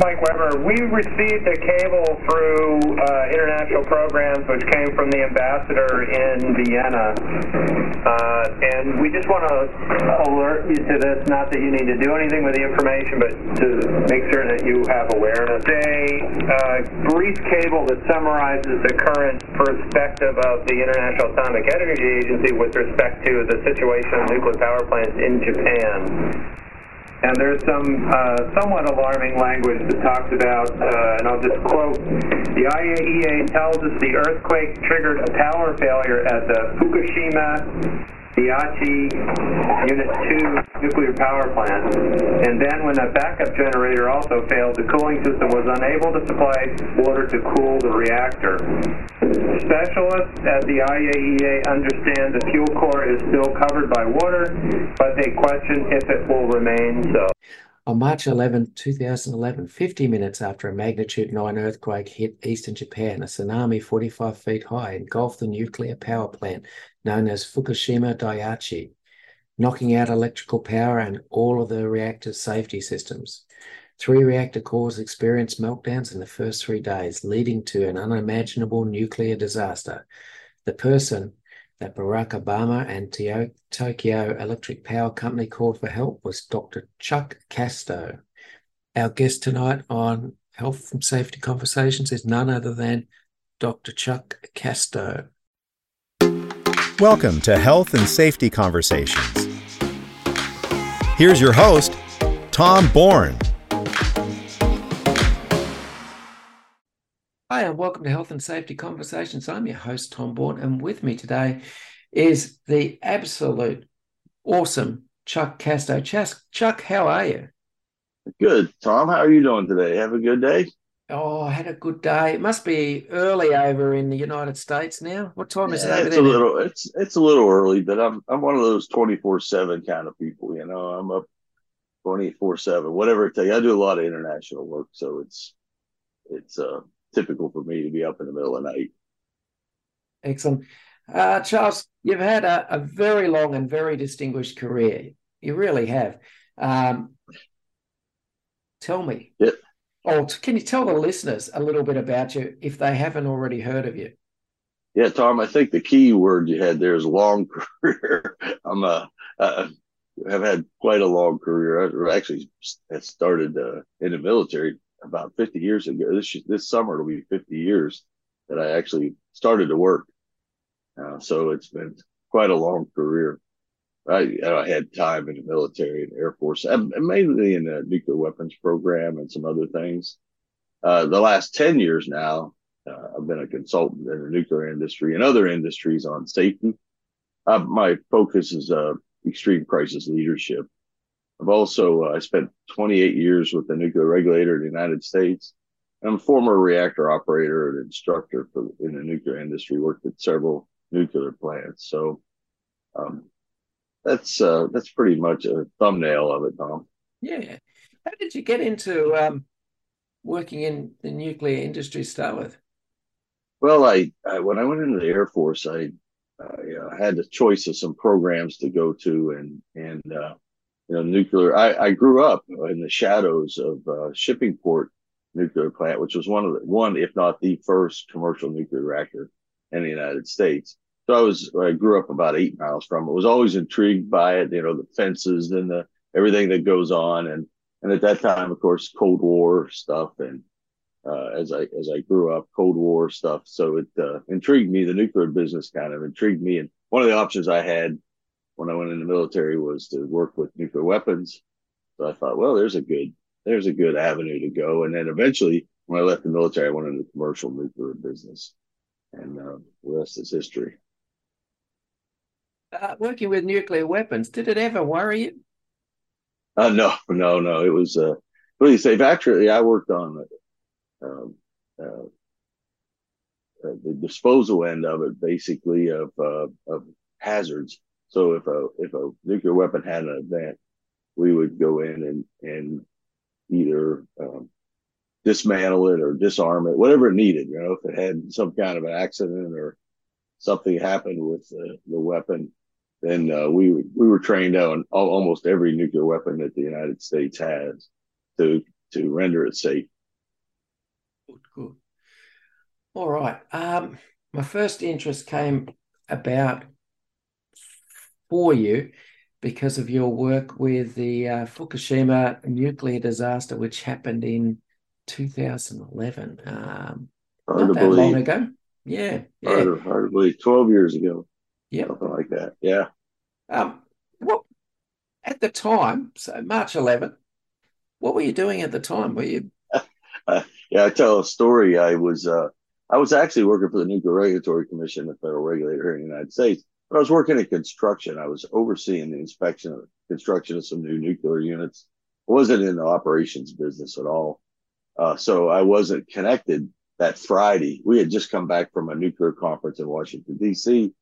Mike Weber, we received a cable through uh, international programs which came from the ambassador in Vienna. Uh, and we just want to alert you to this, not that you need to do anything with the information, but to make sure that you have awareness. A uh, brief cable that summarizes the current perspective of the International Atomic Energy Agency with respect to the situation of nuclear power plants in Japan. And there's some uh, somewhat alarming language that talks about, uh, and I'll just quote, the IAEA tells us the earthquake triggered a power failure at the Fukushima Daiichi Unit 2 nuclear power plant. And then when the backup generator also failed, the cooling system was unable to supply water to cool the reactor. Specialists at the IAEA understand the fuel core is still covered by water, but they question if it will remain so. On March 11, 2011, 50 minutes after a magnitude 9 earthquake hit eastern Japan, a tsunami 45 feet high engulfed the nuclear power plant known as Fukushima Daiichi, knocking out electrical power and all of the reactor's safety systems. Three reactor cores experienced meltdowns in the first three days, leading to an unimaginable nuclear disaster. The person that Barack Obama and Tokyo Electric Power Company called for help was Dr. Chuck Casto. Our guest tonight on Health and Safety Conversations is none other than Dr. Chuck Casto. Welcome to Health and Safety Conversations. Here's your host, Tom Bourne. Hi, and welcome to Health and Safety Conversations. I'm your host, Tom Bourne, and with me today is the absolute awesome Chuck Casto. Chuck, how are you? Good, Tom. How are you doing today? Have a good day. Oh, I had a good day. It must be early over in the United States now. What time is yeah, it over it's there? A little, it's it's a little early, but I'm I'm one of those twenty four seven kind of people. You know, I'm up twenty four seven, whatever it takes. I do a lot of international work, so it's it's uh typical for me to be up in the middle of the night. Excellent. Uh, Charles, you've had a, a, very long and very distinguished career. You really have. Um, tell me. Yeah. Oh, can you tell the listeners a little bit about you if they haven't already heard of you? Yeah, Tom, I think the key word you had there is long career. I'm a, have had quite a long career. I actually started uh, in the military about 50 years ago. This this summer it'll be 50 years that I actually started to work. Uh, so it's been quite a long career. I, I had time in the military and Air Force, and mainly in the nuclear weapons program and some other things. Uh, the last 10 years now, uh, I've been a consultant in the nuclear industry and other industries on safety. Uh, my focus is uh, extreme crisis leadership. I've also uh, I spent 28 years with the nuclear regulator in the United States. I'm a former reactor operator and instructor for, in the nuclear industry. Worked at several nuclear plants. So um, that's uh, that's pretty much a thumbnail of it, Tom. Yeah. How did you get into um, working in the nuclear industry to start with? Well, I, I when I went into the Air Force, I I had the choice of some programs to go to, and and uh, you know, nuclear. I, I grew up in the shadows of uh, Shippingport nuclear plant, which was one of the one, if not the first commercial nuclear reactor in the United States. So I was I grew up about eight miles from it. Was always intrigued by it, you know, the fences and the everything that goes on, and and at that time, of course, Cold War stuff, and uh, as I as I grew up, Cold War stuff. So it uh, intrigued me. The nuclear business kind of intrigued me, and one of the options I had when I went in the military was to work with nuclear weapons. So I thought, well, there's a good there's a good avenue to go. And then eventually, when I left the military, I went into commercial nuclear business, and uh, the rest is history. Uh, working with nuclear weapons, did it ever worry you? Uh, no, no, no. It was uh, really safe. Actually, I worked on um, uh, uh, the disposal end of it, basically of uh, of hazards. So if a if a nuclear weapon had an event, we would go in and and either um, dismantle it or disarm it, whatever it needed. You know, if it had some kind of an accident or something happened with the, the weapon, then uh, we we were trained on almost every nuclear weapon that the United States has to to render it safe. Good, good. All right. Um, my first interest came about for you because of your work with the uh, Fukushima nuclear disaster, which happened in 2011. Um, hard not that believe. long ago. Yeah, yeah. Hard, hard to believe. 12 years ago. Yeah. Something like that. Yeah. Um, what at the time, so March 11th, what were you doing at the time? Were you? uh, yeah, I tell a story. I was uh, I was actually working for the Nuclear Regulatory Commission, the federal regulator here in the United States, but I was working in construction. I was overseeing the inspection of construction of some new nuclear units. I wasn't in the operations business at all. Uh, so I wasn't connected that Friday. We had just come back from a nuclear conference in Washington, D.C.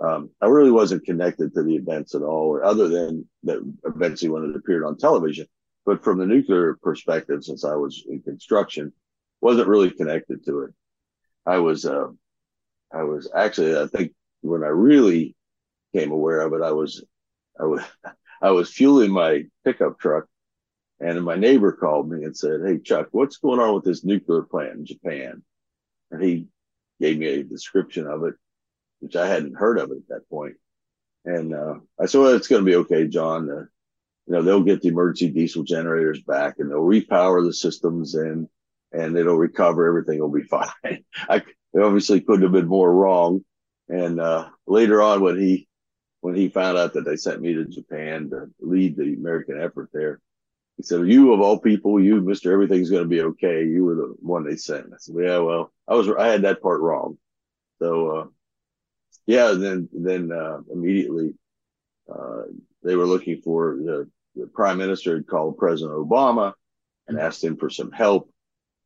Um, I really wasn't connected to the events at all, or other than that eventually when it appeared on television. But from the nuclear perspective, since I was in construction, wasn't really connected to it. I was, uh, I was actually, I think when I really came aware of it, I was, I was, I was fueling my pickup truck, and my neighbor called me and said, "Hey Chuck, what's going on with this nuclear plant in Japan?" And he gave me a description of it, which I hadn't heard of at that point. And uh, I said, "Well, it's going to be okay, John. Uh, you know, they'll get the emergency diesel generators back, and they'll repower the systems, and and it'll recover. Everything will be fine." I obviously couldn't have been more wrong. And uh, later on, when he when he found out that they sent me to Japan to lead the American effort there, he said, "You of all people, you Mister Everything's going to be okay. You were the one they sent." I said, "Yeah, well, I was I had that part wrong." So uh, yeah, then then uh, immediately uh, they were looking for the, the prime minister had called President Obama and asked him for some help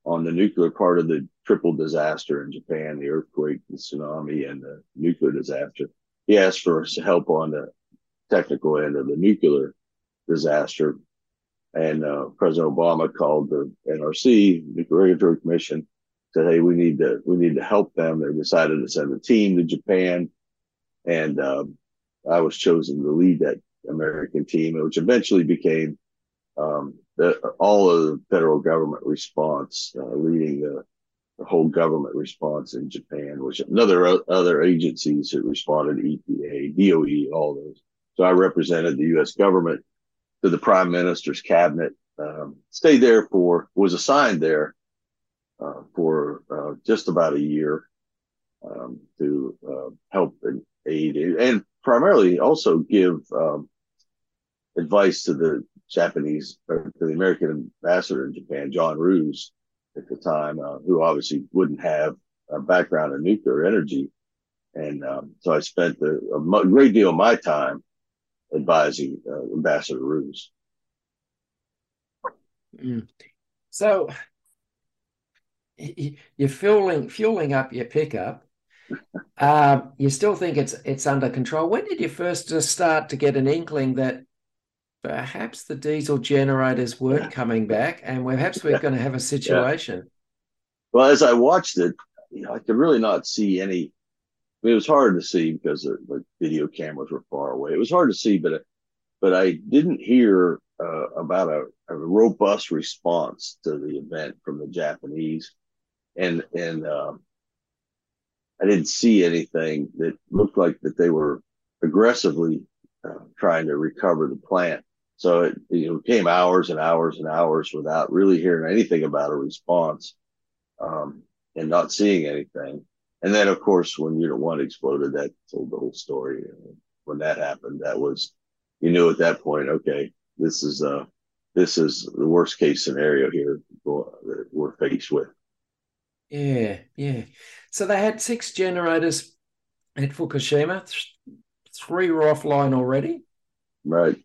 on the nuclear part of the triple disaster in Japan, the earthquake, the tsunami, and the nuclear disaster. He asked for help on the technical end of the nuclear disaster. And uh, President Obama called the NRC, Nuclear Regulatory Commission, said, "Hey, we need to we need to help them." They decided to send a team to Japan, and uh, I was chosen to lead that American team, which eventually became um, the, all of the federal government response, uh, leading the, the, whole government response in Japan, which another other agencies that responded, EPA, DOE, all those. So I represented the U.S. government to the Prime Minister's cabinet. Um, stayed there for was assigned there for uh, just about a year um, to uh, help and aid and primarily also give um, advice to the Japanese or to the American ambassador in Japan, John Roos, at the time, uh, who obviously wouldn't have a background in nuclear energy. And um, so I spent a, a, great deal of my time advising uh, Ambassador Roos. Mm. So you're fueling fueling up your pickup. uh, you still think it's it's under control. When did you first start to get an inkling that perhaps the diesel generators weren't coming back, and perhaps we're going to have a situation. Yeah. Well, as I watched it, you know, I could really not see any. I mean, it was hard to see because the, the, video cameras were far away. It was hard to see, but but I didn't hear uh, about a, a, robust response to the event from the Japanese, and and um, I didn't see anything that looked like that they were aggressively uh, trying to recover the plant. So it you know came hours and hours and hours without really hearing anything about a response, um, and not seeing anything. And then of course when Unit One exploded, that told the whole story. When that happened, that was you knew at that point, okay, this is uh this is the worst case scenario here that we're faced with. Yeah, yeah. So they had six generators at Fukushima. Three were offline already. Right.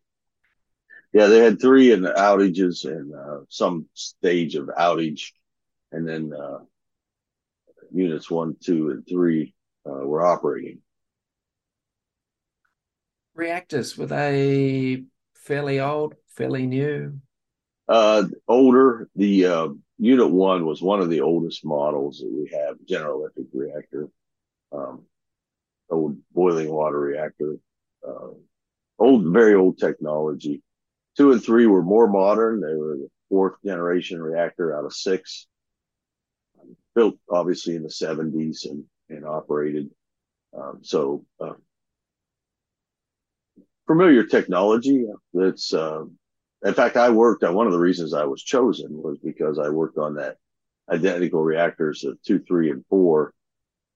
Yeah, they had three in outages and uh, some stage of outage, and then uh, units one, two, and three uh, were operating. Reactors were they fairly old, fairly new? Uh, older. The uh, Unit One was one of the oldest models that we have. General Electric reactor, um, old boiling water reactor, uh, old, very old technology. Two and three were more modern. They were the fourth generation reactor out of six, built obviously in the 70s and, and operated. Um, so uh, familiar technology that's uh, in fact i worked on one of the reasons i was chosen was because i worked on that identical reactors of two three and four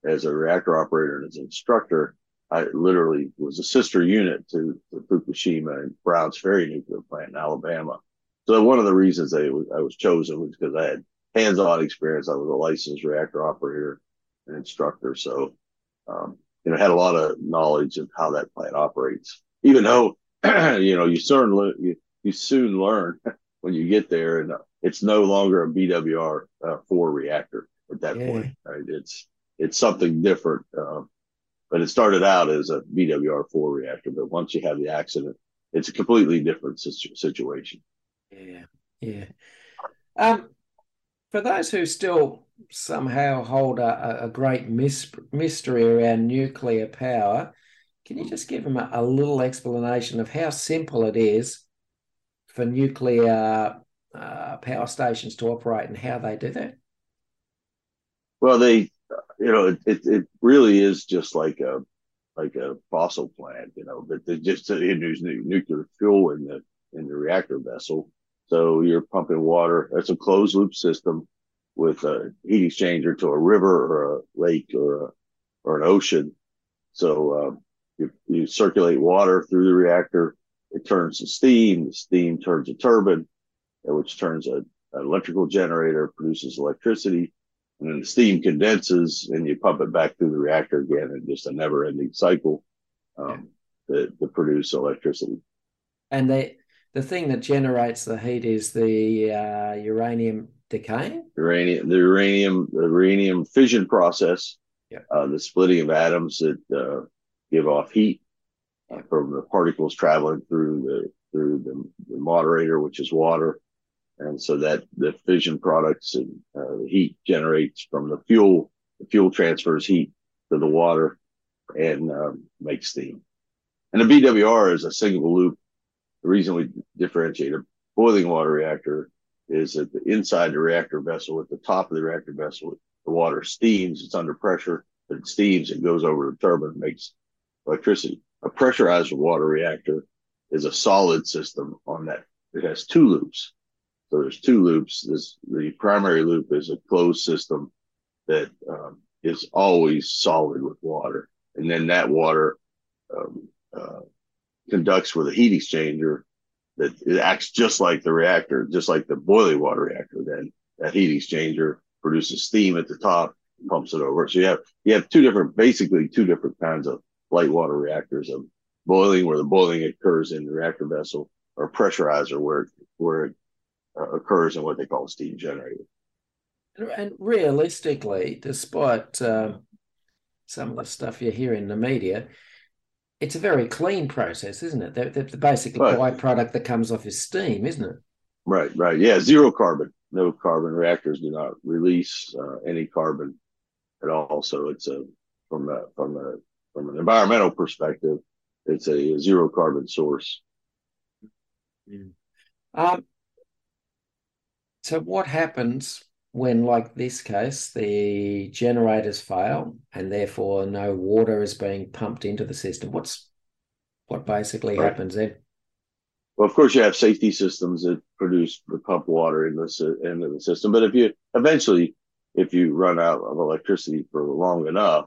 as a reactor operator and as an instructor. I literally was a sister unit to, to fukushima and browns ferry nuclear plant in alabama. So one of the reasons I was, I was chosen was because i had hands-on experience. I was a licensed reactor operator and instructor. So um, you know had a lot of knowledge of how that plant operates. Even though you know you certainly you, you soon learn when you get there, and it's no longer a BWR uh, four reactor at that yeah. point. Right? It's it's something different. Uh, but it started out as a BWR four reactor, but once you have the accident, it's a completely different situ- situation. Yeah, yeah. Um, for those who still somehow hold a, a great mis- mystery around nuclear power, can you just give them a, a little explanation of how simple it is for nuclear uh, power stations to operate and how they do that? Well, they, you know, it, it, really is just like a like a fossil plant, you know, but they just introduce nuclear fuel in the in the reactor vessel. So you're pumping water. That's a closed loop system with a heat exchanger to a river or a lake or a, or an ocean. So uh, you, you circulate water through the reactor. It turns to steam. The steam turns a turbine, uh, which turns a, an electrical generator, produces electricity, and then the steam condenses, and you pump it back through the reactor again, and just a never-ending cycle um, to, to produce electricity. And the the thing that generates the heat is the uh, uranium decaying. Uranium, the uranium, the uranium fission process. Yeah. Uh, the splitting of atoms that uh, give off heat from the particles traveling through the through the, the, moderator, which is water, and so that the fission products and uh, the heat generates from the fuel. The fuel transfers heat to the water and um, makes steam. And the BWR is a single loop. The reason we differentiate a boiling water reactor is that the inside the reactor vessel, at the top of the reactor vessel, the water steams. It's under pressure, but it steams and goes over the turbine, and makes electricity. A pressurized water reactor is a solid system on that. It has two loops. So there's two loops. This the primary loop is a closed system that um, is always solid with water, and then that water um, uh, conducts with a heat exchanger that it acts just like the reactor, just like the boiling water reactor. Then that heat exchanger produces steam at the top, pumps it over. So you have you have two different, basically two different kinds of light water reactors of boiling where the boiling occurs in the reactor vessel or pressurizer where where it uh, occurs in what they call a steam generator. And realistically, despite uh, some of the stuff you hear in the media, it's a very clean process, isn't it? The, the, the basic right. byproduct that comes off is steam, isn't it? Right, right. Yeah, zero carbon. No carbon reactors do not release uh, any carbon at all. So it's a from a from a from an environmental perspective, it's a, zero carbon source. Um, so what happens when, like this case, the generators fail and therefore no water is being pumped into the system? What's what basically right. happens then? Well, of course, you have safety systems that produce the pump water in the into the system. But if you eventually, if you run out of electricity for long enough,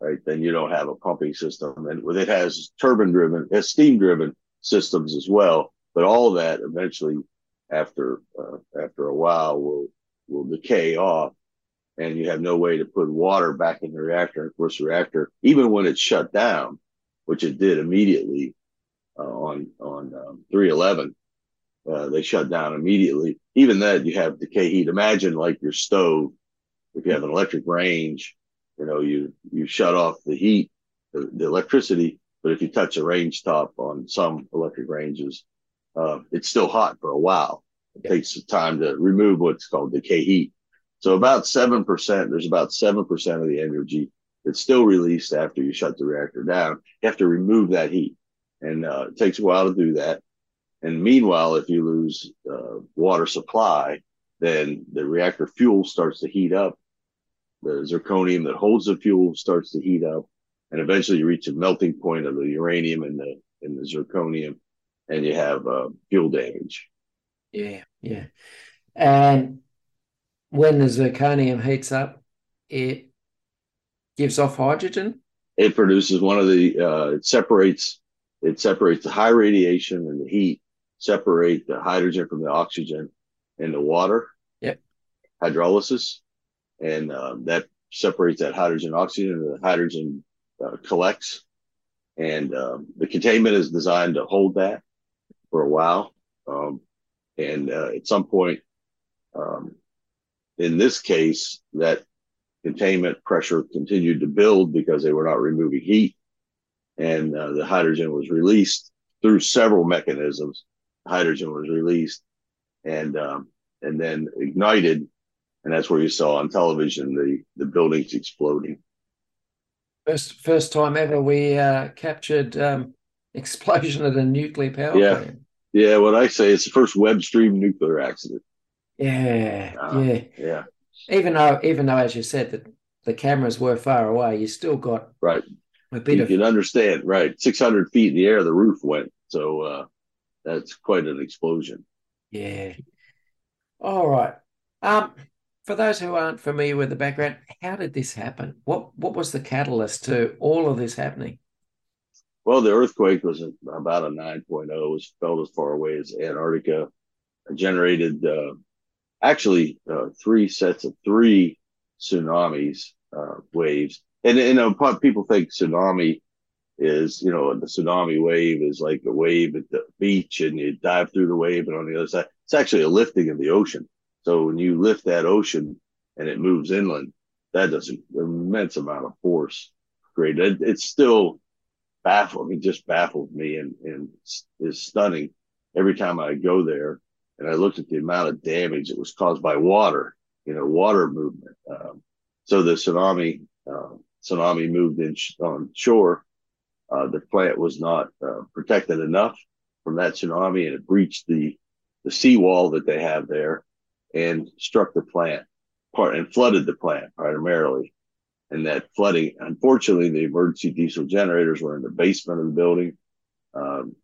right, then you don't have a pumping system, and it has turbine driven, has steam driven systems as well. But all that eventually, after uh, after a while, will will decay off, and you have no way to put water back in the reactor. of course, the reactor, even when it's shut down, which it did immediately uh, on on um, 311, uh, they shut down immediately. Even then, you have decay heat. Imagine like your stove. If you have an electric range, you know you you shut off the heat, the, the electricity. But if you touch a range top on some electric ranges, uh, it's still hot for a while. It yeah. takes some time to remove what's called decay heat. So about 7%, there's about 7% of the energy that's still released after you shut the reactor down. You have to remove that heat. And uh, it takes a while to do that. And meanwhile, if you lose uh, water supply, then the reactor fuel starts to heat up. The zirconium that holds the fuel starts to heat up. And eventually you reach a melting point of the uranium and the, and the zirconium and you have uh, fuel damage. Yeah, yeah. And when the zirconium heats up, it gives off hydrogen. It produces one of the. Uh, it separates. It separates the high radiation and the heat. Separate the hydrogen from the oxygen in the water. Yep. Hydrolysis, and uh, that separates that hydrogen oxygen, and the hydrogen uh, collects. And um, the containment is designed to hold that for a while. Um, and uh, at some point, um, in this case, that containment pressure continued to build because they were not removing heat, and uh, the hydrogen was released through several mechanisms. Hydrogen was released, and um, and then ignited, and that's where you saw on television the the buildings exploding. First first time ever we uh, captured um, explosion at a nuclear power yeah. plant. Yeah, what I say it's the first web stream nuclear accident. Yeah, uh, yeah, yeah. Even though, even though, as you said, that the cameras were far away, you still got right a bit you of. can understand, right? Six hundred feet in the air, the roof went. So uh, that's quite an explosion. Yeah. All right. Um, for those who aren't familiar with the background, how did this happen? What what was the catalyst to all of this happening? Well, the earthquake was about a 9.0. It was felt as far away as Antarctica. It generated uh, actually uh, three sets of three tsunamis uh, waves. And you know, people think tsunami is you know the tsunami wave is like a wave at the beach, and you dive through the wave, and on the other side, it's actually a lifting of the ocean. So when you lift that ocean and it moves inland, that does an immense amount of force. Great. It, it's still baffled. It just baffled me and, and is stunning every time I go there. And I looked at the amount of damage that was caused by water, you know, water movement. Um, so the tsunami, uh, tsunami moved in sh- on shore. Uh, the plant was not uh, protected enough from that tsunami and it breached the, the seawall that they have there and struck the plant part and flooded the plant primarily and that flooding. Unfortunately, the emergency diesel generators were in the basement of the building. Um,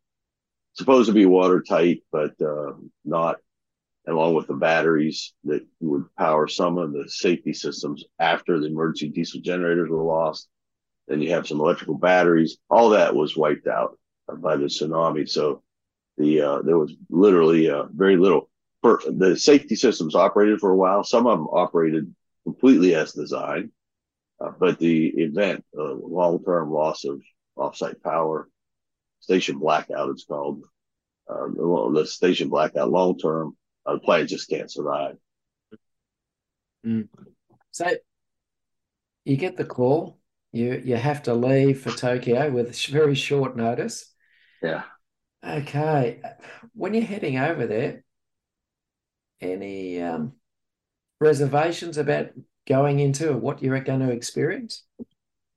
supposed to be watertight, but uh, not, along with the batteries that would power some of the safety systems after the emergency diesel generators were lost. Then you have some electrical batteries. All that was wiped out by the tsunami. So the uh, there was literally uh, very little. For the safety systems operated for a while. Some of them operated completely as designed. Uh, but the event, uh, long-term loss of offsite power, station blackout, it's called. Uh, the, the, station blackout, long-term, uh, the plant just can't survive. Mm. So you get the call, you you have to leave for Tokyo with very short notice. Yeah. Okay. When you're heading over there, any um, reservations about going into what you're going to experience?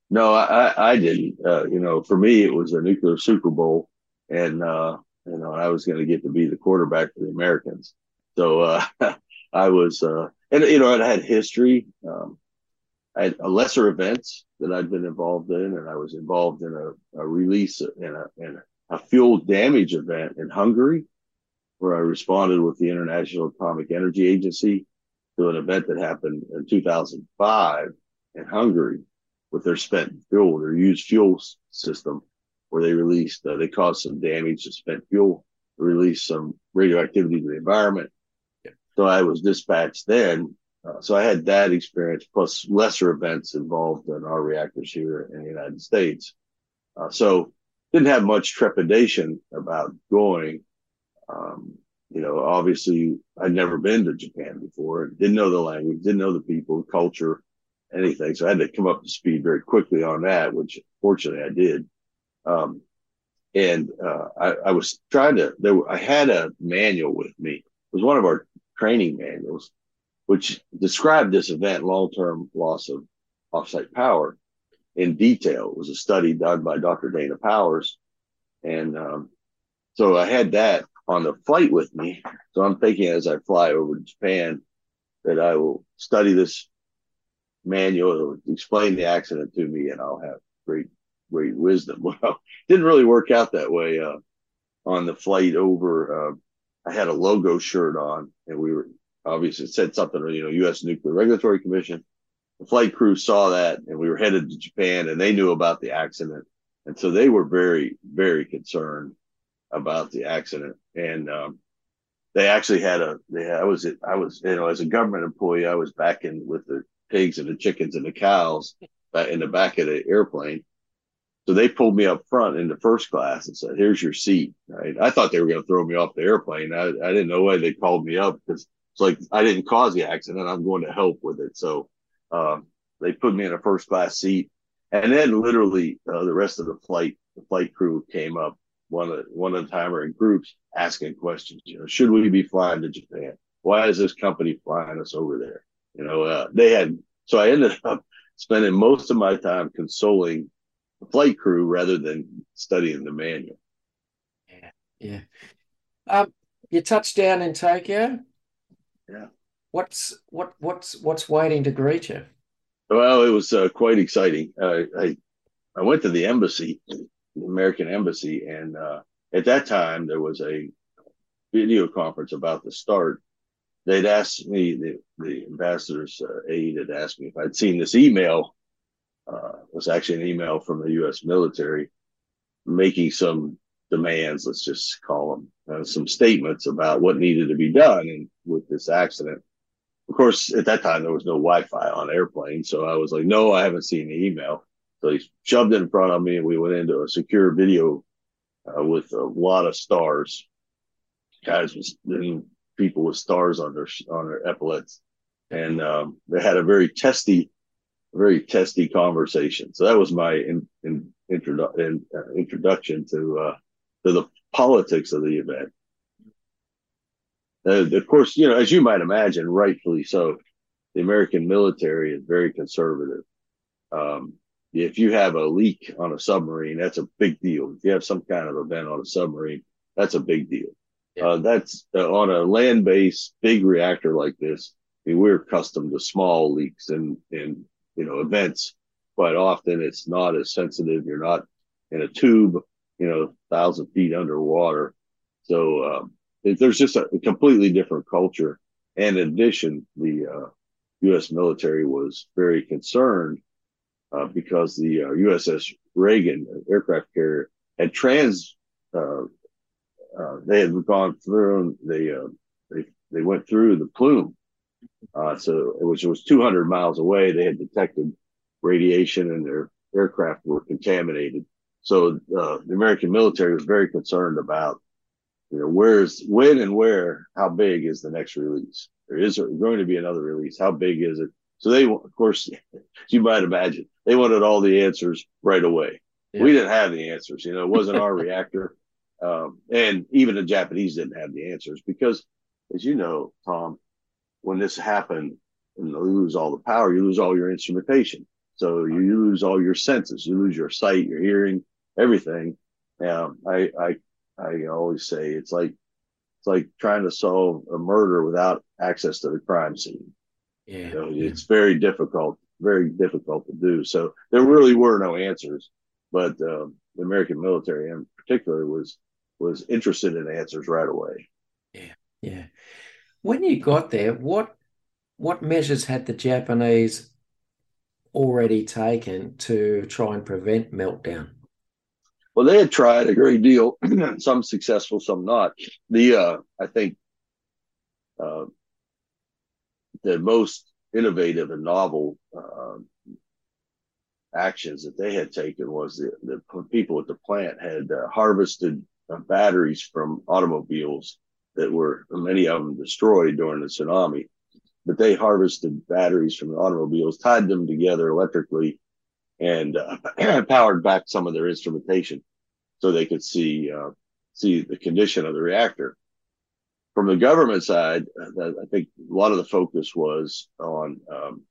No, I, I didn't. Uh, you know, for me, it was a nuclear Super Bowl, and uh, you know, I was going to get to be the quarterback for the Americans. So uh, I was, uh, and you know, I had history. Um, I had lesser events that I'd been involved in, and I was involved in a, a release in a, in a fuel damage event in Hungary, where I responded with the International Atomic Energy Agency to an event that happened in 2005 in Hungary with their spent fuel, their used fuel system, where they released, uh, they caused some damage to spent fuel, released some radioactivity to the environment. Yeah. So I was dispatched then. Uh, so I had that experience plus lesser events involved in our reactors here in the United States. Uh, so didn't have much trepidation about going. Um, you know, obviously I'd never been to Japan before, didn't know the language, didn't know the people, culture, anything. So I had to come up to speed very quickly on that, which fortunately I did. Um, and uh, I, I, was trying to. There, I had a manual with me. It was one of our training manuals, which described this event, long-term loss of offsite power, in detail. It was a study done by Dr. Dana Powers, and um, so I had that on the flight with me. So I'm thinking as I fly over to Japan that I will study this manual, explain the accident to me, and I'll have great, great wisdom. Well, didn't really work out that way. Uh, on the flight over, uh, I had a logo shirt on, and we were obviously it said something, you know, U.S. Nuclear Regulatory Commission. The flight crew saw that, and we were headed to Japan, and they knew about the accident, and so they were very, very concerned about the accident. And um, they actually had a, they, I was, I was, you know, as a government employee, I was back in with the pigs and the chickens and the cows in the back of the airplane. So they pulled me up front in the first class and said, "Here's your seat." Right? I thought they were going to throw me off the airplane. I, I didn't know why they called me up because it's like I didn't cause the accident. I'm going to help with it. So um, they put me in a first class seat, and then literally uh, the rest of the flight, the flight crew came up one at one at a time or in groups asking questions. You know, should we be flying to Japan? Why is this company flying us over there? You know, uh, they had, so I ended up spending most of my time consoling the flight crew rather than studying the manual. Yeah. Yeah. Um, you touched down in Tokyo. Yeah. What's what what's what's waiting to greet you? Well, it was uh, quite exciting. Uh, I I went to the embassy, American embassy, and uh, at that time there was a video conference about the start, they'd asked me, the, the ambassador's uh, aide had asked me if I'd seen this email. Uh, it was actually an email from the U.S. military making some demands, let's just call them, uh, some statements about what needed to be done and with this accident. Of course, at that time, there was no Wi Fi on airplanes. So I was like, no, I haven't seen the email. So he shoved it in front of me and we went into a secure video uh, with a lot of stars. Guys was people with stars on their on their epaulets, and um, they had a very testy, very testy conversation. So that was my in, in, introdu- in, uh, introduction to uh, to the politics of the event. Of course, you know, as you might imagine, rightfully so, the American military is very conservative. Um, if you have a leak on a submarine, that's a big deal. If you have some kind of event on a submarine, that's a big deal. Uh, that's uh, on a land based big reactor like this. I mean, we're accustomed to small leaks and, and, you know, events. Quite often it's not as sensitive. You're not in a tube, you know, thousand feet underwater. So, um, it, there's just a, a, completely different culture. And in addition, the, uh, U.S. military was very concerned, uh, because the uh, USS Reagan aircraft carrier had trans, uh, uh, they had gone through they uh, they they went through the plume. So which was 200 miles away. They had detected radiation and their aircraft were contaminated. So the American military was very concerned about you know where's when and where how big is the next release. There is going to be another release. How big is it? So they, of course, you might imagine, they wanted all the answers right away. Yeah. We didn't have the answers. You know, it wasn't our reactor. Um, and even the Japanese didn't have the answers because, as you know, Tom, when this happened and you lose all the power, you lose all your instrumentation. So you lose all your senses. You lose your sight, your hearing, everything. Yeah, I, I, I always say it's like it's like trying to solve a murder without access to the crime scene. Yeah, so it's very difficult, very difficult to do. So there really were no answers, but um, the American military, in particular, was was interested in answers right away. Yeah, yeah. When you got there, what what measures had the Japanese already taken to try and prevent meltdown? Well, they had tried a great deal, some successful, some not. The uh, I think uh, the most innovative and novel uh, actions that they had taken was the, the people at the plant had uh, harvested uh, batteries from automobiles that were many of them destroyed during the tsunami. But they harvested batteries from the automobiles, tied them together electrically, and uh, powered back some of their instrumentation so they could see uh, see the condition of the reactor. From the government side, uh, I think a lot of the focus was on um,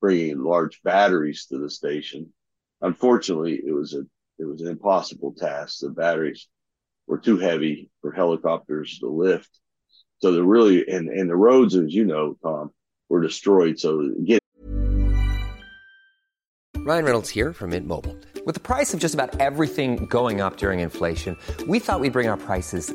bringing large batteries to the station. Unfortunately, it was a it was an impossible task. The batteries were too heavy for helicopters to lift. So they're really and and the roads, as you know, Tom, were destroyed. So again. Ryan Reynolds here from Mint Mobile. With the price of just about everything going up during inflation, we thought we'd bring our prices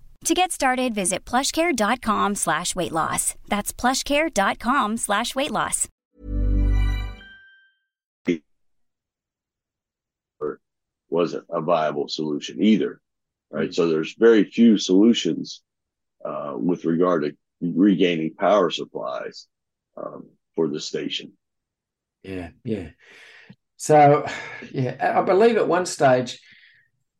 To get started, visit plushcare.com slash weight loss. That's plushcare.com slash weight loss. Wasn't a viable solution either, right? Mm-hmm. So there's very few solutions uh, with regard to regaining power supplies um, for the station. Yeah, yeah. So, yeah, I believe at one stage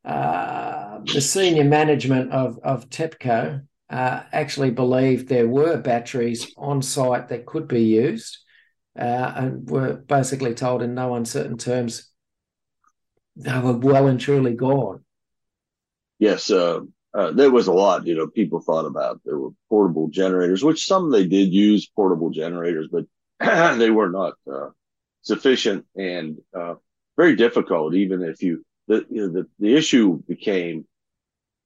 uh, the senior management of, of TEPCO uh, actually believed there were batteries on site that could be used uh, and were basically told in no uncertain terms they were well and truly gone. Yes, uh, uh, there was a lot, you know, people thought about. There were portable generators, which some they did use portable generators, but they were not sufficient and very difficult, even if you the, you know, the, the issue became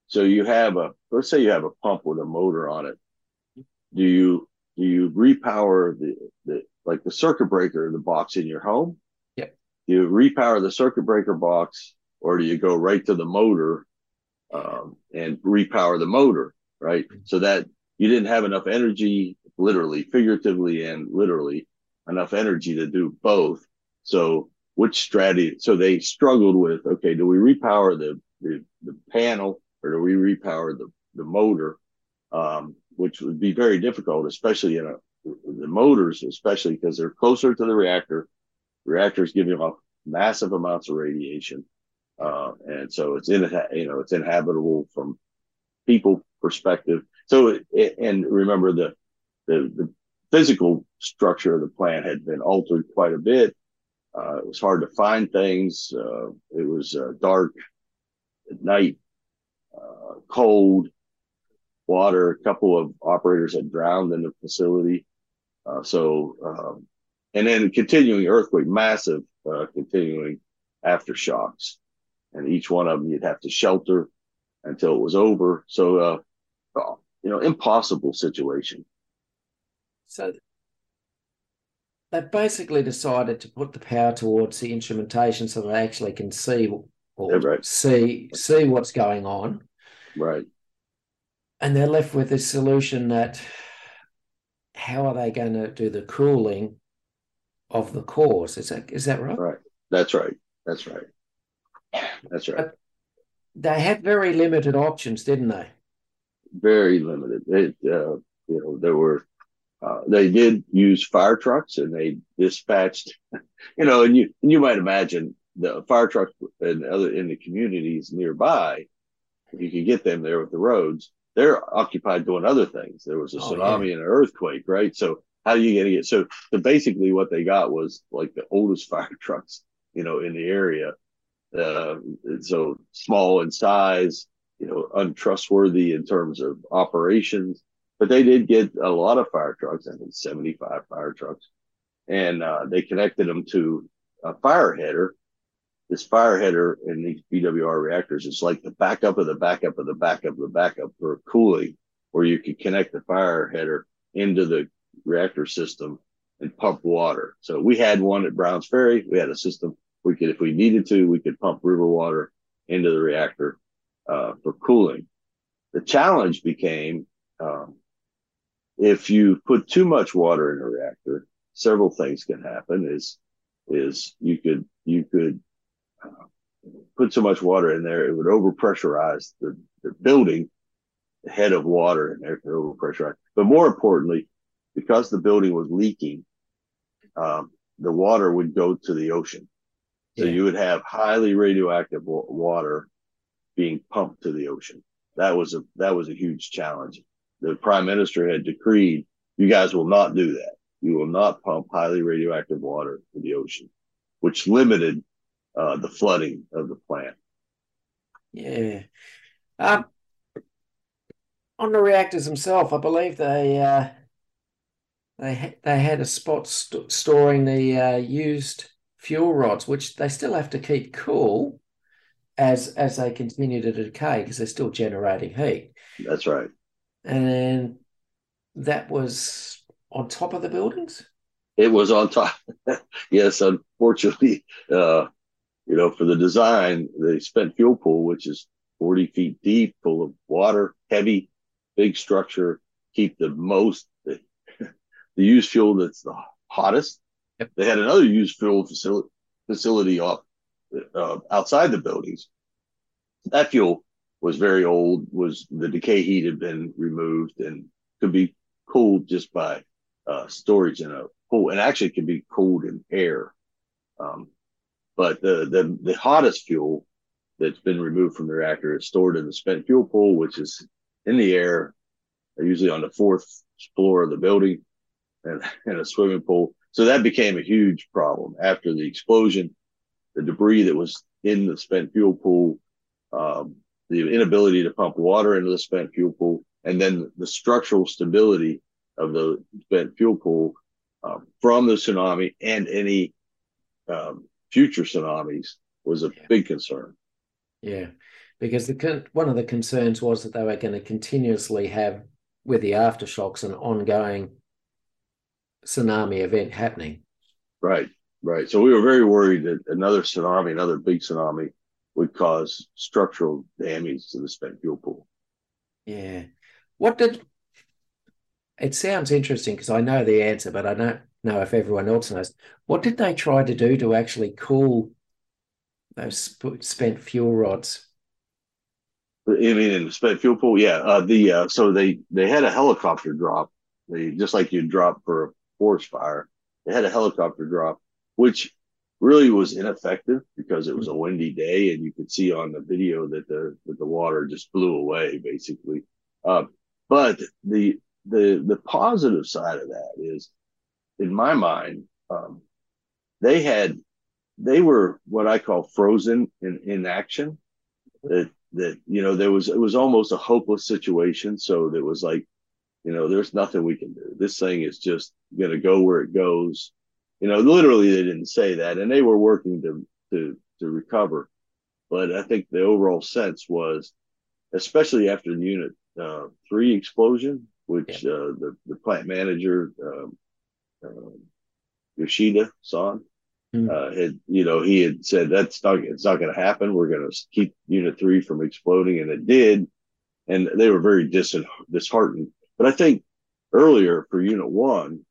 so you have a let's say you have a pump with a motor on it. Do you do you repower the, the like the circuit breaker the box in your home? Yeah do you repower the circuit breaker box or do you go right to the motor um, and repower the motor right? Mm-hmm. so that you didn't have enough energy literally figuratively and literally enough energy to do both. So which strategy. So they struggled with, okay, do we repower the, the, the panel or do we repower the, the motor? Um, which would be very difficult, especially in a, the motors, especially because they're closer to the reactor. Reactors giving off massive amounts of radiation. Uh, and so it's in, you know, it's inhabitable from people perspective. So, it, and remember the, the, the physical structure of the plant had been altered quite a bit uh, it was hard to find things. Uh, it was uh, dark at night, uh, cold, water. A couple of operators had drowned in the facility. Uh, so, um, and then continuing earthquake, massive uh, continuing aftershocks. And each one of them you'd have to shelter until it was over. So, you know, impossible situation. So they've basically decided to put the power towards the instrumentation so they actually can see or Yeah, right. see see what's going on. Right. And they're left with this solution that how are they going to do the cooling of the cores? Is that is that right? Right. That's right. That's right. That's right. They had very limited options, didn't they? Very limited. It, uh, you know, there were, uh, they did use fire trucks and they dispatched, you know, and you, and you might imagine the fire trucks and other in the communities nearby, if you could get them there with the roads, they're occupied doing other things. There was a Oh, tsunami and an earthquake, right? So how are you going to get, so, so basically what they got was like the oldest fire trucks, you know, in the area. Uh, so small in size, you know, untrustworthy in terms of operations. But they did get a lot of fire trucks, I think 75 fire trucks. And uh, they connected them to a fire header. This fire header in these BWR reactors is like the backup of the backup of the backup of the backup for cooling, where you could connect the fire header into the reactor system and pump water. So we had one at Browns Ferry. We had a system we could, if we needed to, we could pump river water into the reactor uh, for cooling. The challenge became um, if you put too much water in a reactor, several things can happen. Is is you could you could uh, put so much water in there, it would overpressurize the, the building. The head of water in there could overpressurize. But more importantly, because the building was leaking, um, the water would go to the ocean. So Yeah. you would have highly radioactive wa- water being pumped to the ocean. That was a that was a huge challenge. The prime minister had decreed, "You guys will not do that. You will not pump highly radioactive water to the ocean," which limited uh, the flooding of the plant. Yeah. Um, on the reactors themselves, I believe they uh, they ha- they had a spot st- storing the uh, used fuel rods, which they still have to keep cool as as they continue to decay because they're still generating heat. That's right. And then that was on top of the buildings. It was on top. yes, unfortunately, uh, you know, for the design, the spent fuel pool, which is 40 feet deep, full of water, heavy, big structure, keep the most, the, the used fuel that's the hottest. Yep. They had another used fuel facility, facility off uh, outside the buildings. That fuel was very old, was the decay heat had been removed and could be cooled just by uh, storage in a pool, and actually could be cooled in air. Um, but the, the the hottest fuel that's been removed from the reactor is stored in the spent fuel pool, which is in the air, usually on the fourth floor of the building, and, and a swimming pool. So that became a huge problem after the explosion. The debris that was in the spent fuel pool, um, the inability to pump water into the spent fuel pool, and then the structural stability of the spent fuel pool um, from the tsunami and any um, future tsunamis was a Yeah. big concern. Yeah, because the con- one of the concerns was that they were going to continuously have with the aftershocks an ongoing tsunami event happening. Right, right. So we were very worried that another tsunami, another big tsunami, would cause structural damage to the spent fuel pool. Yeah. What did it sounds interesting because I know the answer, but I don't know if everyone else knows. What did they try to do to actually cool those sp- spent fuel rods? I mean, in the spent fuel pool, yeah. Uh, the uh, so they they had a helicopter drop. They just like you drop for a forest fire. They had a helicopter drop, which really was ineffective because it was a windy day, and you could see on the video that the that the water just blew away basically. Uh, but the the the positive side of that is, in my mind, um, they had they were what I call frozen in in action. That that you know there was it was almost a hopeless situation. So it was like, you know, there's nothing we can do. This thing is just going to go where it goes. You know, literally they didn't say that, and they were working to to to recover. But I think the overall sense was, especially after the unit uh, three explosion, which yeah. uh, the the plant manager um, uh, Yoshida san mm. uh, had you know he had said that's not it's not going to happen. We're going to keep Unit Three from exploding, and it did, and they were very dis- disheartened. But I think earlier for Unit One,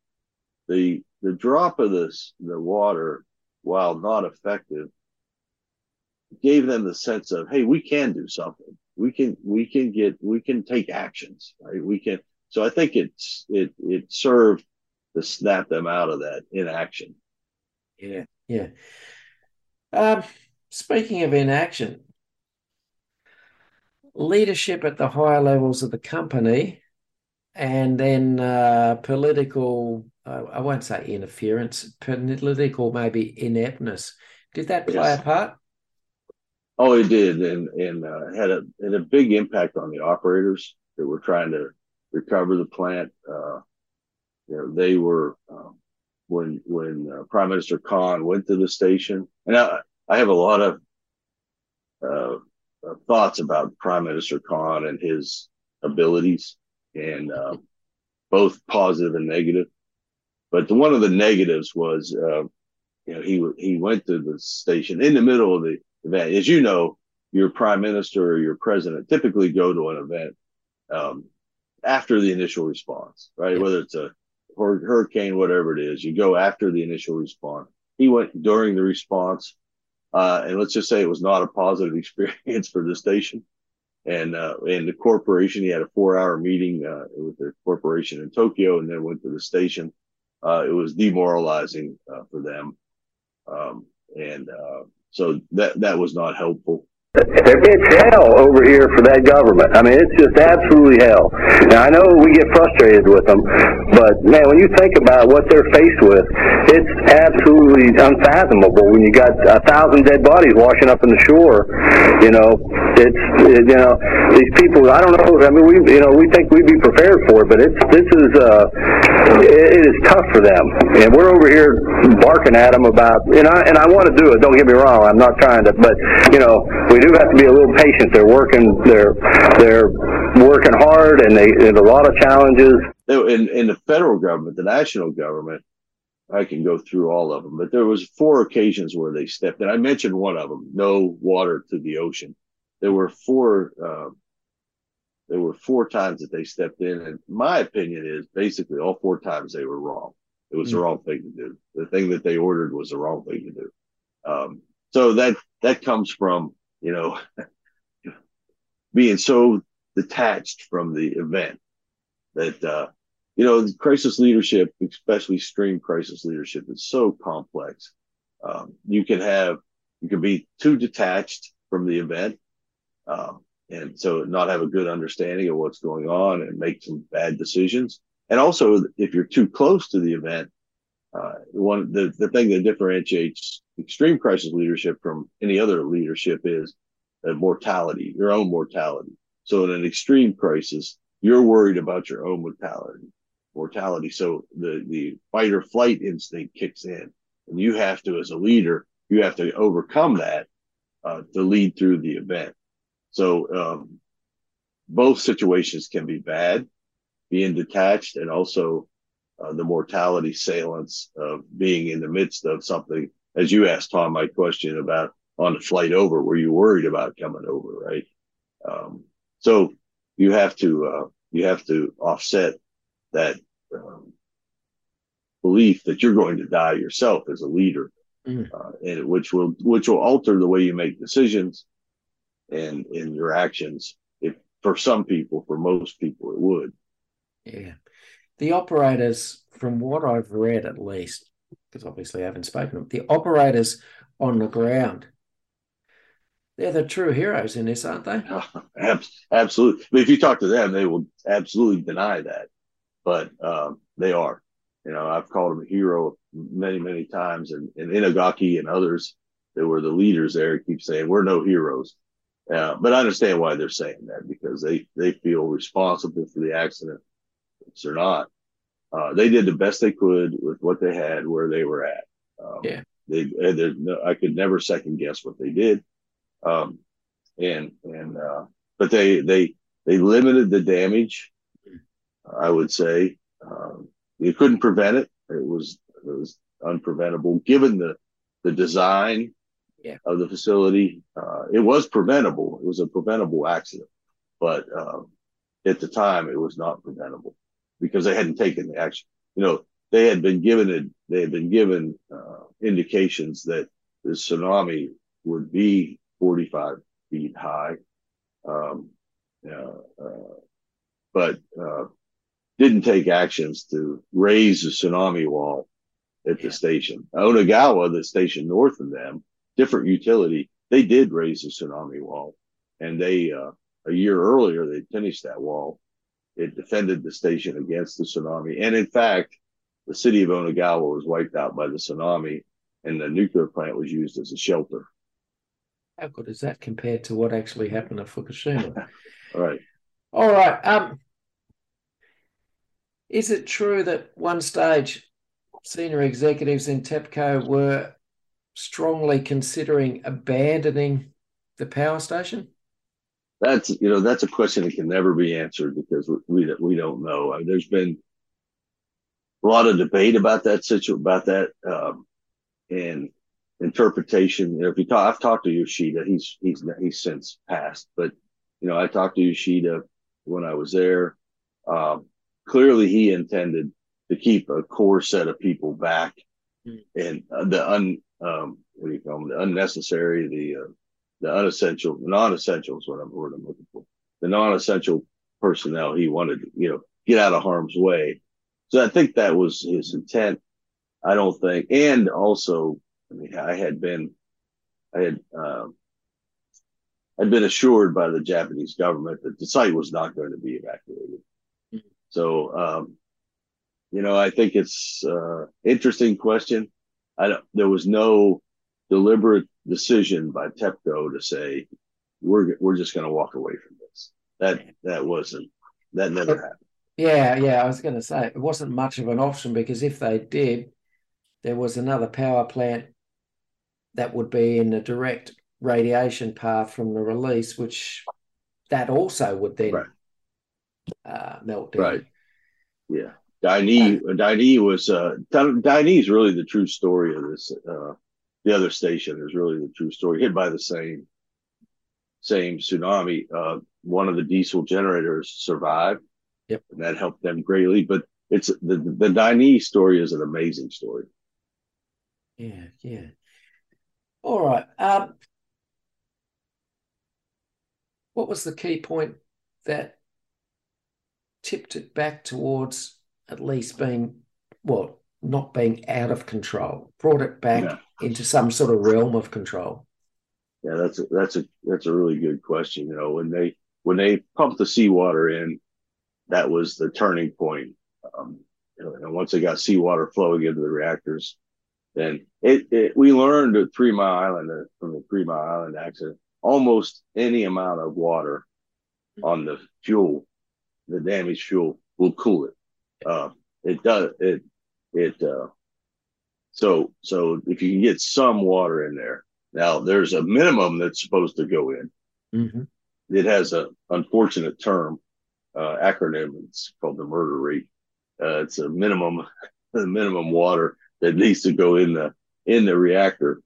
the the drop of this the water, while not effective, gave them the sense of hey, we can do something. We can we can get we can take actions. Right? We can. So I think it's it it served to snap them out of that inaction. Yeah, yeah. Um, speaking of inaction, leadership at the higher levels of the company, and then uh, political, I won't say interference, political maybe ineptness. Did that play yes. a part? Oh, it did, and and uh, had a had a big impact on the operators that were trying to recover the plant. Uh, you know, they were um, when when uh, Prime Minister Kan went to the station, and I, I have a lot of uh, uh, thoughts about Prime Minister Kan and his abilities, and uh, both positive and negative. But the, one of the negatives was, uh, you know, he he went to the station in the middle of the event. As you know, your prime minister or your president typically go to an event um, after the initial response, right? Yeah. Whether it's a hurricane, whatever it is. You go after the initial response. He went during the response, uh, and let's just say it was not a positive experience for the station and uh, and the corporation. He had a four-hour meeting uh, with the corporation in Tokyo, and then went to the station. Uh, it was demoralizing uh, for them, um, and uh, so that that was not helpful. It's hell over here for that government. I mean, it's just absolutely hell. Now, I know we get frustrated with them, but man, when you think about what they're faced with, it's absolutely unfathomable when you got a thousand dead bodies washing up in the shore. You know, it's, it, you know, these people, I don't know, I mean, we, you know, we think we'd be prepared for it, but it's, this is, uh, it, it is tough for them. And we're over here barking at them about, and I, and I want to do it, don't get me wrong, I'm not trying to, but, you know, we do have to be a little patient. They're working. They're they're working hard, and they have a lot of challenges. In in the federal government, the national government, I can go through all of them, but there was four occasions where they stepped in. I mentioned one of them: no water to the ocean. There were four. Uh, there were four times that they stepped in, and my opinion is basically all four times they were wrong. It was mm-hmm. the wrong thing to do. The thing that they ordered was the wrong thing to do. Um, so that that comes from you know, being so detached from the event that, uh, you know, crisis leadership, especially stream crisis leadership, is so complex. Um, you can have, you can be too detached from the event, um, and so not have a good understanding of what's going on and make some bad decisions. And also, if you're too close to the event, uh, one the, the thing that differentiates extreme crisis leadership from any other leadership is mortality, your own mortality. So in an extreme crisis, you're worried about your own mortality. Mortality. So the the fight or flight instinct kicks in, and you have to, as a leader, you have to overcome that uh, to lead through the event. So um, both situations can be bad, being detached, and also uh, the mortality salience of being in the midst of something, as you asked Tom my question about on the flight over, were you worried about coming over, right? Um, so you have to uh, you have to offset that um, belief that you're going to die yourself as a leader, mm. uh, and which will which will alter the way you make decisions and in your actions. If for some people, for most people, it would. Yeah the operators, from what I've read at least, because obviously I haven't spoken to them, the operators on the ground, they're the true heroes in this, aren't they? absolutely. But if you talk to them, they will absolutely deny that. But um, they are. You know, I've called them a hero many, many times, and, and Inagaki and others that were the leaders there keep saying we're no heroes. Uh, but I understand why they're saying that because they they feel responsible for the accident or not. Uh, they did the best they could with what they had where they were at. Um, yeah. They, no, I could never second guess what they did. Um, and, and, uh, but they, they, they limited the damage. I would say um, you couldn't prevent it. It was it was unpreventable given the the design yeah. of the facility. Uh, it was preventable. It was a preventable accident, but um, at the time it was not preventable because they hadn't taken the action. You know, they had been given it. They had been given uh, indications that the tsunami would be 45 feet high, um, uh, but uh, didn't take actions to raise the tsunami wall at the station. Onagawa, the station north of them, different utility, they did raise the tsunami wall, and they uh, a year earlier they finished that wall. It defended the station against the tsunami, and in fact, the city of Onagawa was wiped out by the tsunami, and the nuclear plant was used as a shelter. How good is that compared to what actually happened at Fukushima? All right. All right. Um, is it true that one stage senior executives in TEPCO were strongly considering abandoning the power station? That's you know that's a question that can never be answered because we we, don't know. I mean, there's been a lot of debate about that situation about that um, and interpretation. You know, if you talk, I've talked to Yoshida. He's he's he's since passed, but you know I talked to Yoshida when I was there. Um, clearly, he intended to keep a core set of people back. And uh, the un um, what do you call them the unnecessary the uh, the unessential the non-essential is what I'm word I'm looking for. The non-essential personnel he wanted to you know get out of harm's way. So I think that was his intent I don't think. And also I mean I had been I had um, I'd been assured by the Japanese government that the site was not going to be evacuated. Mm-hmm. So um, you know, I think it's uh, interesting question. I don't, there was no deliberate decision by TEPCO to say we're we're just going to walk away from this. That that wasn't that never happened. Yeah, yeah. I was going to say it wasn't much of an option because if they did, there was another power plant that would be in a direct radiation path from the release, which that also would then right. uh, melt down. Right. Yeah. Daini, Daini was uh, is really the true story of this. Uh, the other station is really the true story, hit by the same same tsunami. Uh, one of the diesel generators survived, yep, and that helped them greatly. But it's the the Daini story is an amazing story. Yeah, yeah. All right. Um, what was the key point that tipped it back towards at least being well, not being out of control, brought it back yeah. into some sort of realm of control? Yeah, that's a, that's a that's a really good question. You know, when they when they pumped the seawater in, that was the turning point. Um, and once they got seawater flowing into the reactors, then it, it we learned at Three Mile Island uh, from the Three Mile Island accident, almost any amount of water on the fuel, the damaged fuel, will cool it. Uh, it does it it uh, so so if you can get some water in there now there's a minimum that's supposed to go in. Mm-hmm. it has a unfortunate term uh, acronym it's called the murder rate. Uh, it's a minimum the minimum water that needs to go in the in the reactor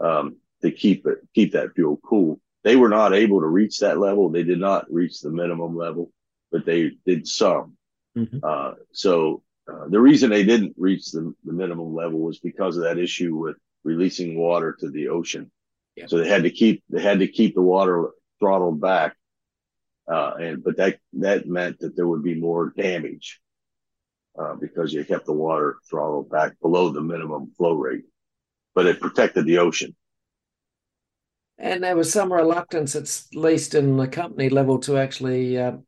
um, to keep it keep that fuel cool. They were not able to reach that level. They did not reach the minimum level but they did some Mm-hmm. Uh, so uh, the reason they didn't reach the, the, minimum level was because of that issue with releasing water to the ocean. Yeah. So they had to keep they had to keep the water throttled back, uh, and but that that meant that there would be more damage uh, because you kept the water throttled back below the minimum flow rate, but it protected the ocean. And there was some reluctance, at least in the company level, to actually uh,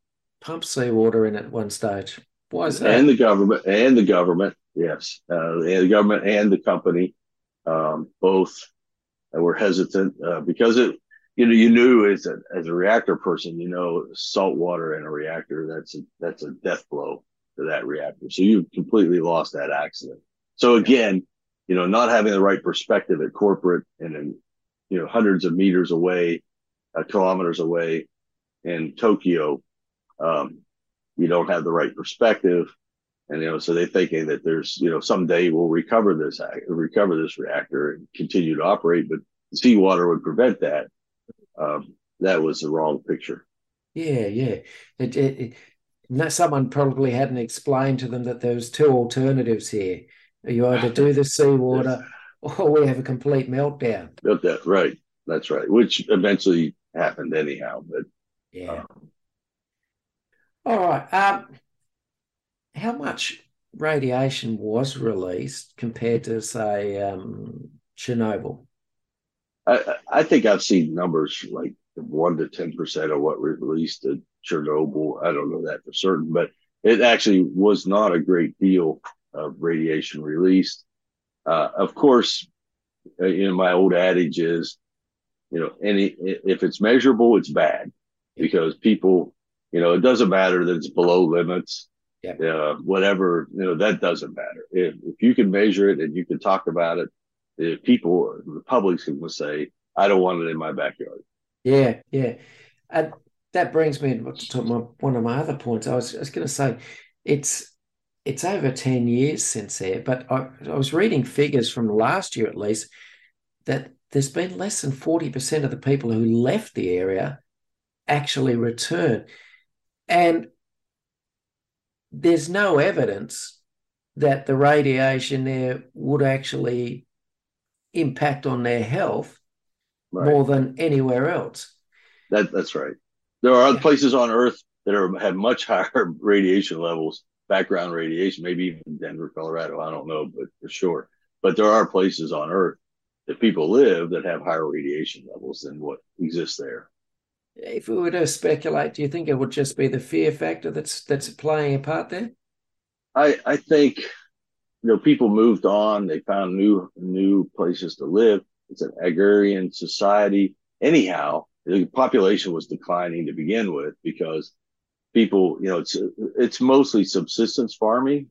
pump seawater in at one stage. Why is that? And the government, and the government, yes, uh, and the government and the company, um, both were hesitant uh, because it, you know, you knew as a as a reactor person, you know, salt water in a reactor that's a that's a death blow to that reactor. So you completely lost that accident. So again, you know, not having the right perspective at corporate and in you know hundreds of meters away, uh, kilometers away in Tokyo, um, you don't have the right perspective. And, you know, so they're thinking that there's, you know, someday we'll recover this, recover this reactor and continue to operate, but seawater would prevent that. Um, that was the wrong picture. Yeah, yeah. It, it, it, someone probably hadn't explained to them that there was two alternatives here. You either do the seawater or we have a complete meltdown. Meltdown, right. That's right. Which eventually happened anyhow. But yeah. Um, All right. Um, how much radiation was released compared to, say, um, Chernobyl? I, I think I've seen numbers like one to ten percent of what was released at Chernobyl. I don't know that for certain, but it actually was not a great deal of radiation released. Uh, of course, uh, you know my old adage is, you know, any if it's measurable, it's bad because people, you know, it doesn't matter that it's below limits. Yeah. Uh, whatever, you know, that doesn't matter. If, if you can measure it and you can talk about it, if people, the public's going to say, I don't want it in my backyard. Yeah, yeah. And that brings me to talk my, one of my other points. I was, I was going to say, it's it's over 10 years since there, but I, I was reading figures from last year at least that there's been less than 40% of the people who left the area actually return. And there's no evidence that the radiation there would actually impact on their health right. more than anywhere else. That that's right. There are other places on Earth that are have much higher radiation levels, background radiation, maybe even Denver, Colorado. I don't know, but for sure. But there are places on Earth that people live that have higher radiation levels than what exists there. If we were to speculate, do you think it would just be the fear factor that's that's playing a part there? I I think you know people moved on. They found new new places to live. It's an agrarian society. Anyhow, the population was declining to begin with because people, you know, it's it's mostly subsistence farming,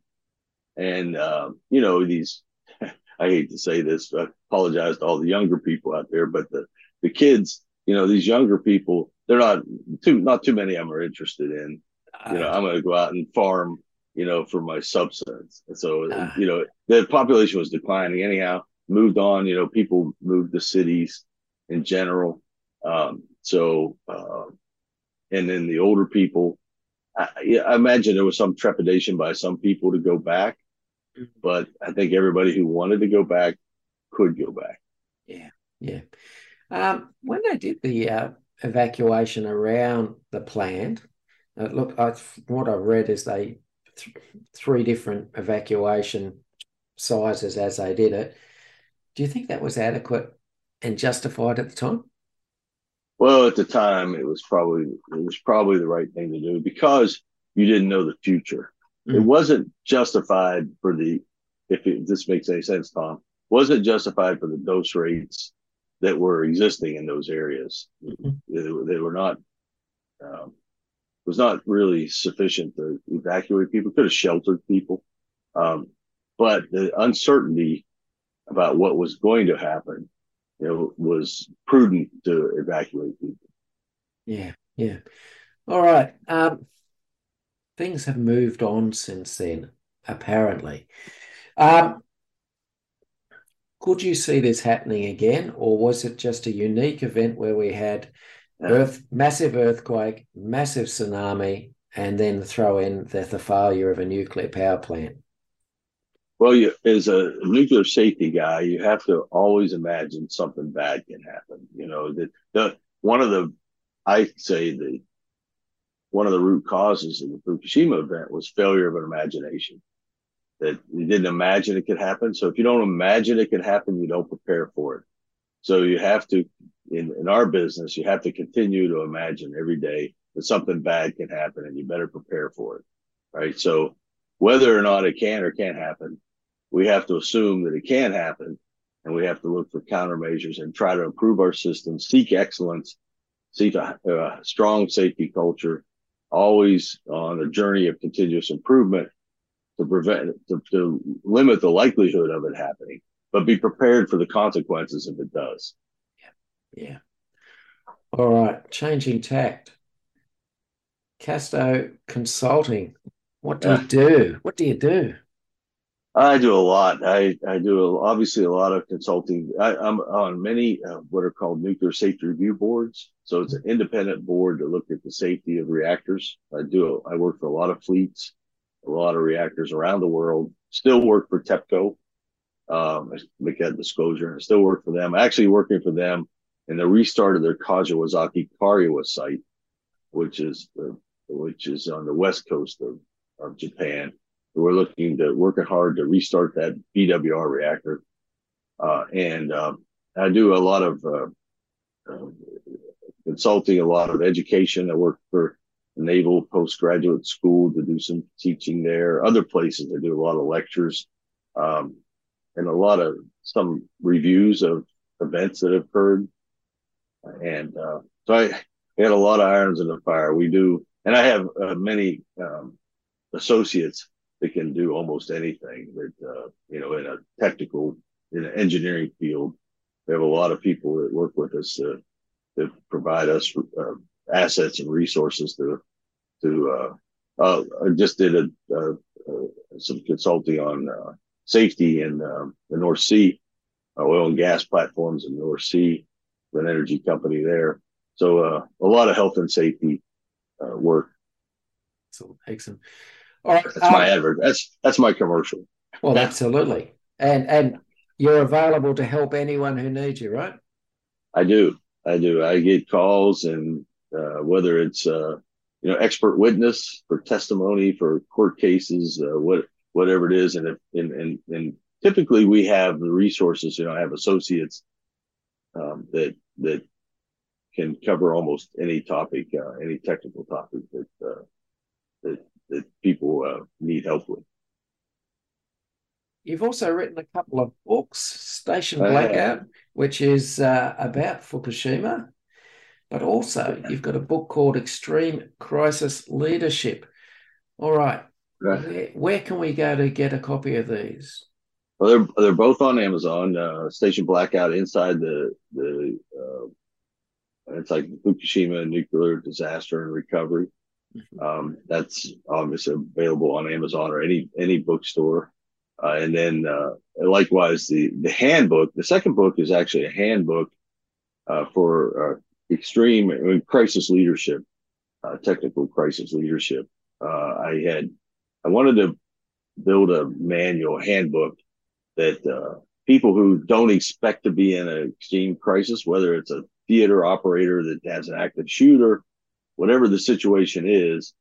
and uh, you know these. I hate to say this, I apologize to all the younger people out there, but the the kids, you know, these younger people, they're not too not too many of them are interested in. You know, I'm going to go out and farm, you know, for my substance. So, uh, you know, the population was declining anyhow moved on. You know, people moved to cities in general. Um, so, uh, and then the older people, I, I, imagine there was some trepidation by some people to go back, mm-hmm. but I think everybody who wanted to go back could go back. Yeah, yeah. Um, when they did the uh, evacuation around the plant, uh, look, I, what I read is they th- three different evacuation sizes as they did it. Do you think that was adequate and justified at the time? Well, at the time, it was probably it was probably the right thing to do because you didn't know the future. Mm. It wasn't justified for the if, it, if this makes any sense, Tom. Wasn't justified for the dose rates that were existing in those areas. Mm-hmm. They, they, were not um, was not really sufficient to evacuate people. Could have sheltered people, um, but the uncertainty about what was going to happen, you know, was prudent to evacuate people. Yeah, yeah. All right. Um, things have moved on since then, apparently. Um, could you see this happening again, or was it just a unique event where we had uh, earth, massive earthquake, massive tsunami, and then throw in the, the failure of a nuclear power plant? Well, you, as a nuclear safety guy, you have to always imagine something bad can happen. You know, that the one of the, I say the, one of the root causes of the Fukushima event was failure of an imagination. That you didn't imagine it could happen. So if you don't imagine it could happen, you don't prepare for it. So you have to, in, in our business, you have to continue to imagine every day that something bad can happen and you better prepare for it. Right. So whether or not it can or can't happen, we have to assume that it can happen and we have to look for countermeasures and try to improve our system, seek excellence, seek a, a strong safety culture, always on a journey of continuous improvement to prevent, to, to limit the likelihood of it happening, but be prepared for the consequences if it does. Yeah. Yeah. All right. Changing tact. Casto Consulting. What do you do? What do you do? I do a lot. I, I do a, obviously a lot of consulting. I, am on many uh, what are called nuclear safety review boards. So it's an independent board to look at the safety of reactors. I do. I work for a lot of fleets, a lot of reactors around the world. Still work for TEPCO. Um, make that disclosure. I still work for them. Actually working for them in the restart of their Kashiwazaki Kariwa site, which is which is on the west coast of, of Japan we're looking to working hard to restart that BWR reactor. Uh, and um, I do a lot of uh, uh, consulting, a lot of education. I work for Naval Postgraduate School to do some teaching there. Other places I do a lot of lectures um, and a lot of some reviews of events that have occurred. And uh, so I had a lot of irons in the fire. We do, and I have uh, many um, associates that can do almost anything that, uh, you know, in a technical, in an engineering field. We have a lot of people that work with us to, to provide us uh, assets and resources to, to, uh, uh I just did a, uh, uh, some consulting on safety in the North Sea, oil and gas platforms in the North Sea, for an energy company there. So a lot of health and safety work. So excellent. All right, that's um, my advert. That's that's my commercial. Well, absolutely, and and you're available to help anyone who needs you, right? I do. I do. I get calls, and uh, whether it's uh, you know expert witness for testimony for court cases, uh, what whatever it is, and if, and and and typically we have the resources. You know, I have associates um, that that can cover almost any topic, uh, any technical topic that uh, that that people uh, need help with. You've also written a couple of books, Station Blackout, which is uh, about Fukushima, but also you've got a book called Extreme Crisis Leadership. All right. right. Where, where, can we go to get a copy of these? Well, they're they're both on Amazon. Uh, Station Blackout inside the the uh, it's like Fukushima nuclear disaster and recovery, Mm-hmm. Um, that's obviously available on Amazon or any any bookstore. Uh, and then uh, likewise, the the handbook. The second book is actually a handbook uh, for uh, extreme crisis leadership, uh, technical crisis leadership. Uh, I had I wanted to build a manual handbook that people who don't expect to be in an extreme crisis, whether it's a theater operator that has an active shooter whatever the situation is,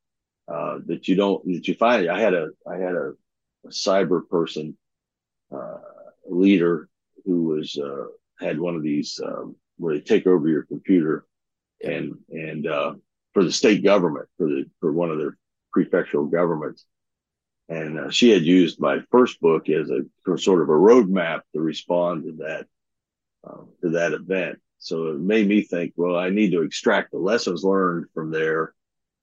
uh, that you don't that you find. I had a I had a, a cyber person uh, leader who was uh, had one of these um, where they take over your computer and and uh, for the state government for the for one of their prefectural governments. And uh, she had used my first book as a sort of a roadmap to respond to that uh, to that event. So it made me think, well, I need to extract the lessons learned from there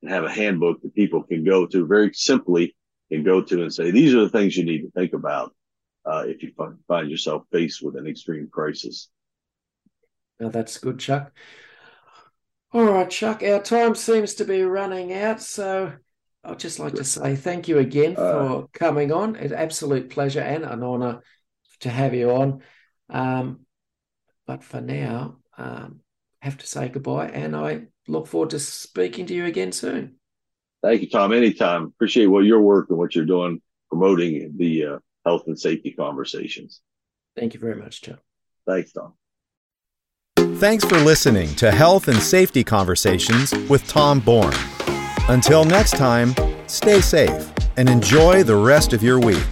and have a handbook that people can go to very simply and go to and say, these are the things you need to think about uh, if you find yourself faced with an extreme crisis. Now that's good, Chuck. All right, Chuck, our time seems to be running out. So I'd just like to say thank you again for uh, coming on. It's an absolute pleasure and an honor to have you on. Um, but for now, um, have to say goodbye, and I look forward to speaking to you again soon. Thank you, Tom. Anytime. Appreciate what your work and what you're doing promoting the uh, health and safety conversations. Thank you very much, Chuck. Thanks, Tom. Thanks for listening to Health and Safety Conversations with Tom Bourne. Until next time, stay safe and enjoy the rest of your week.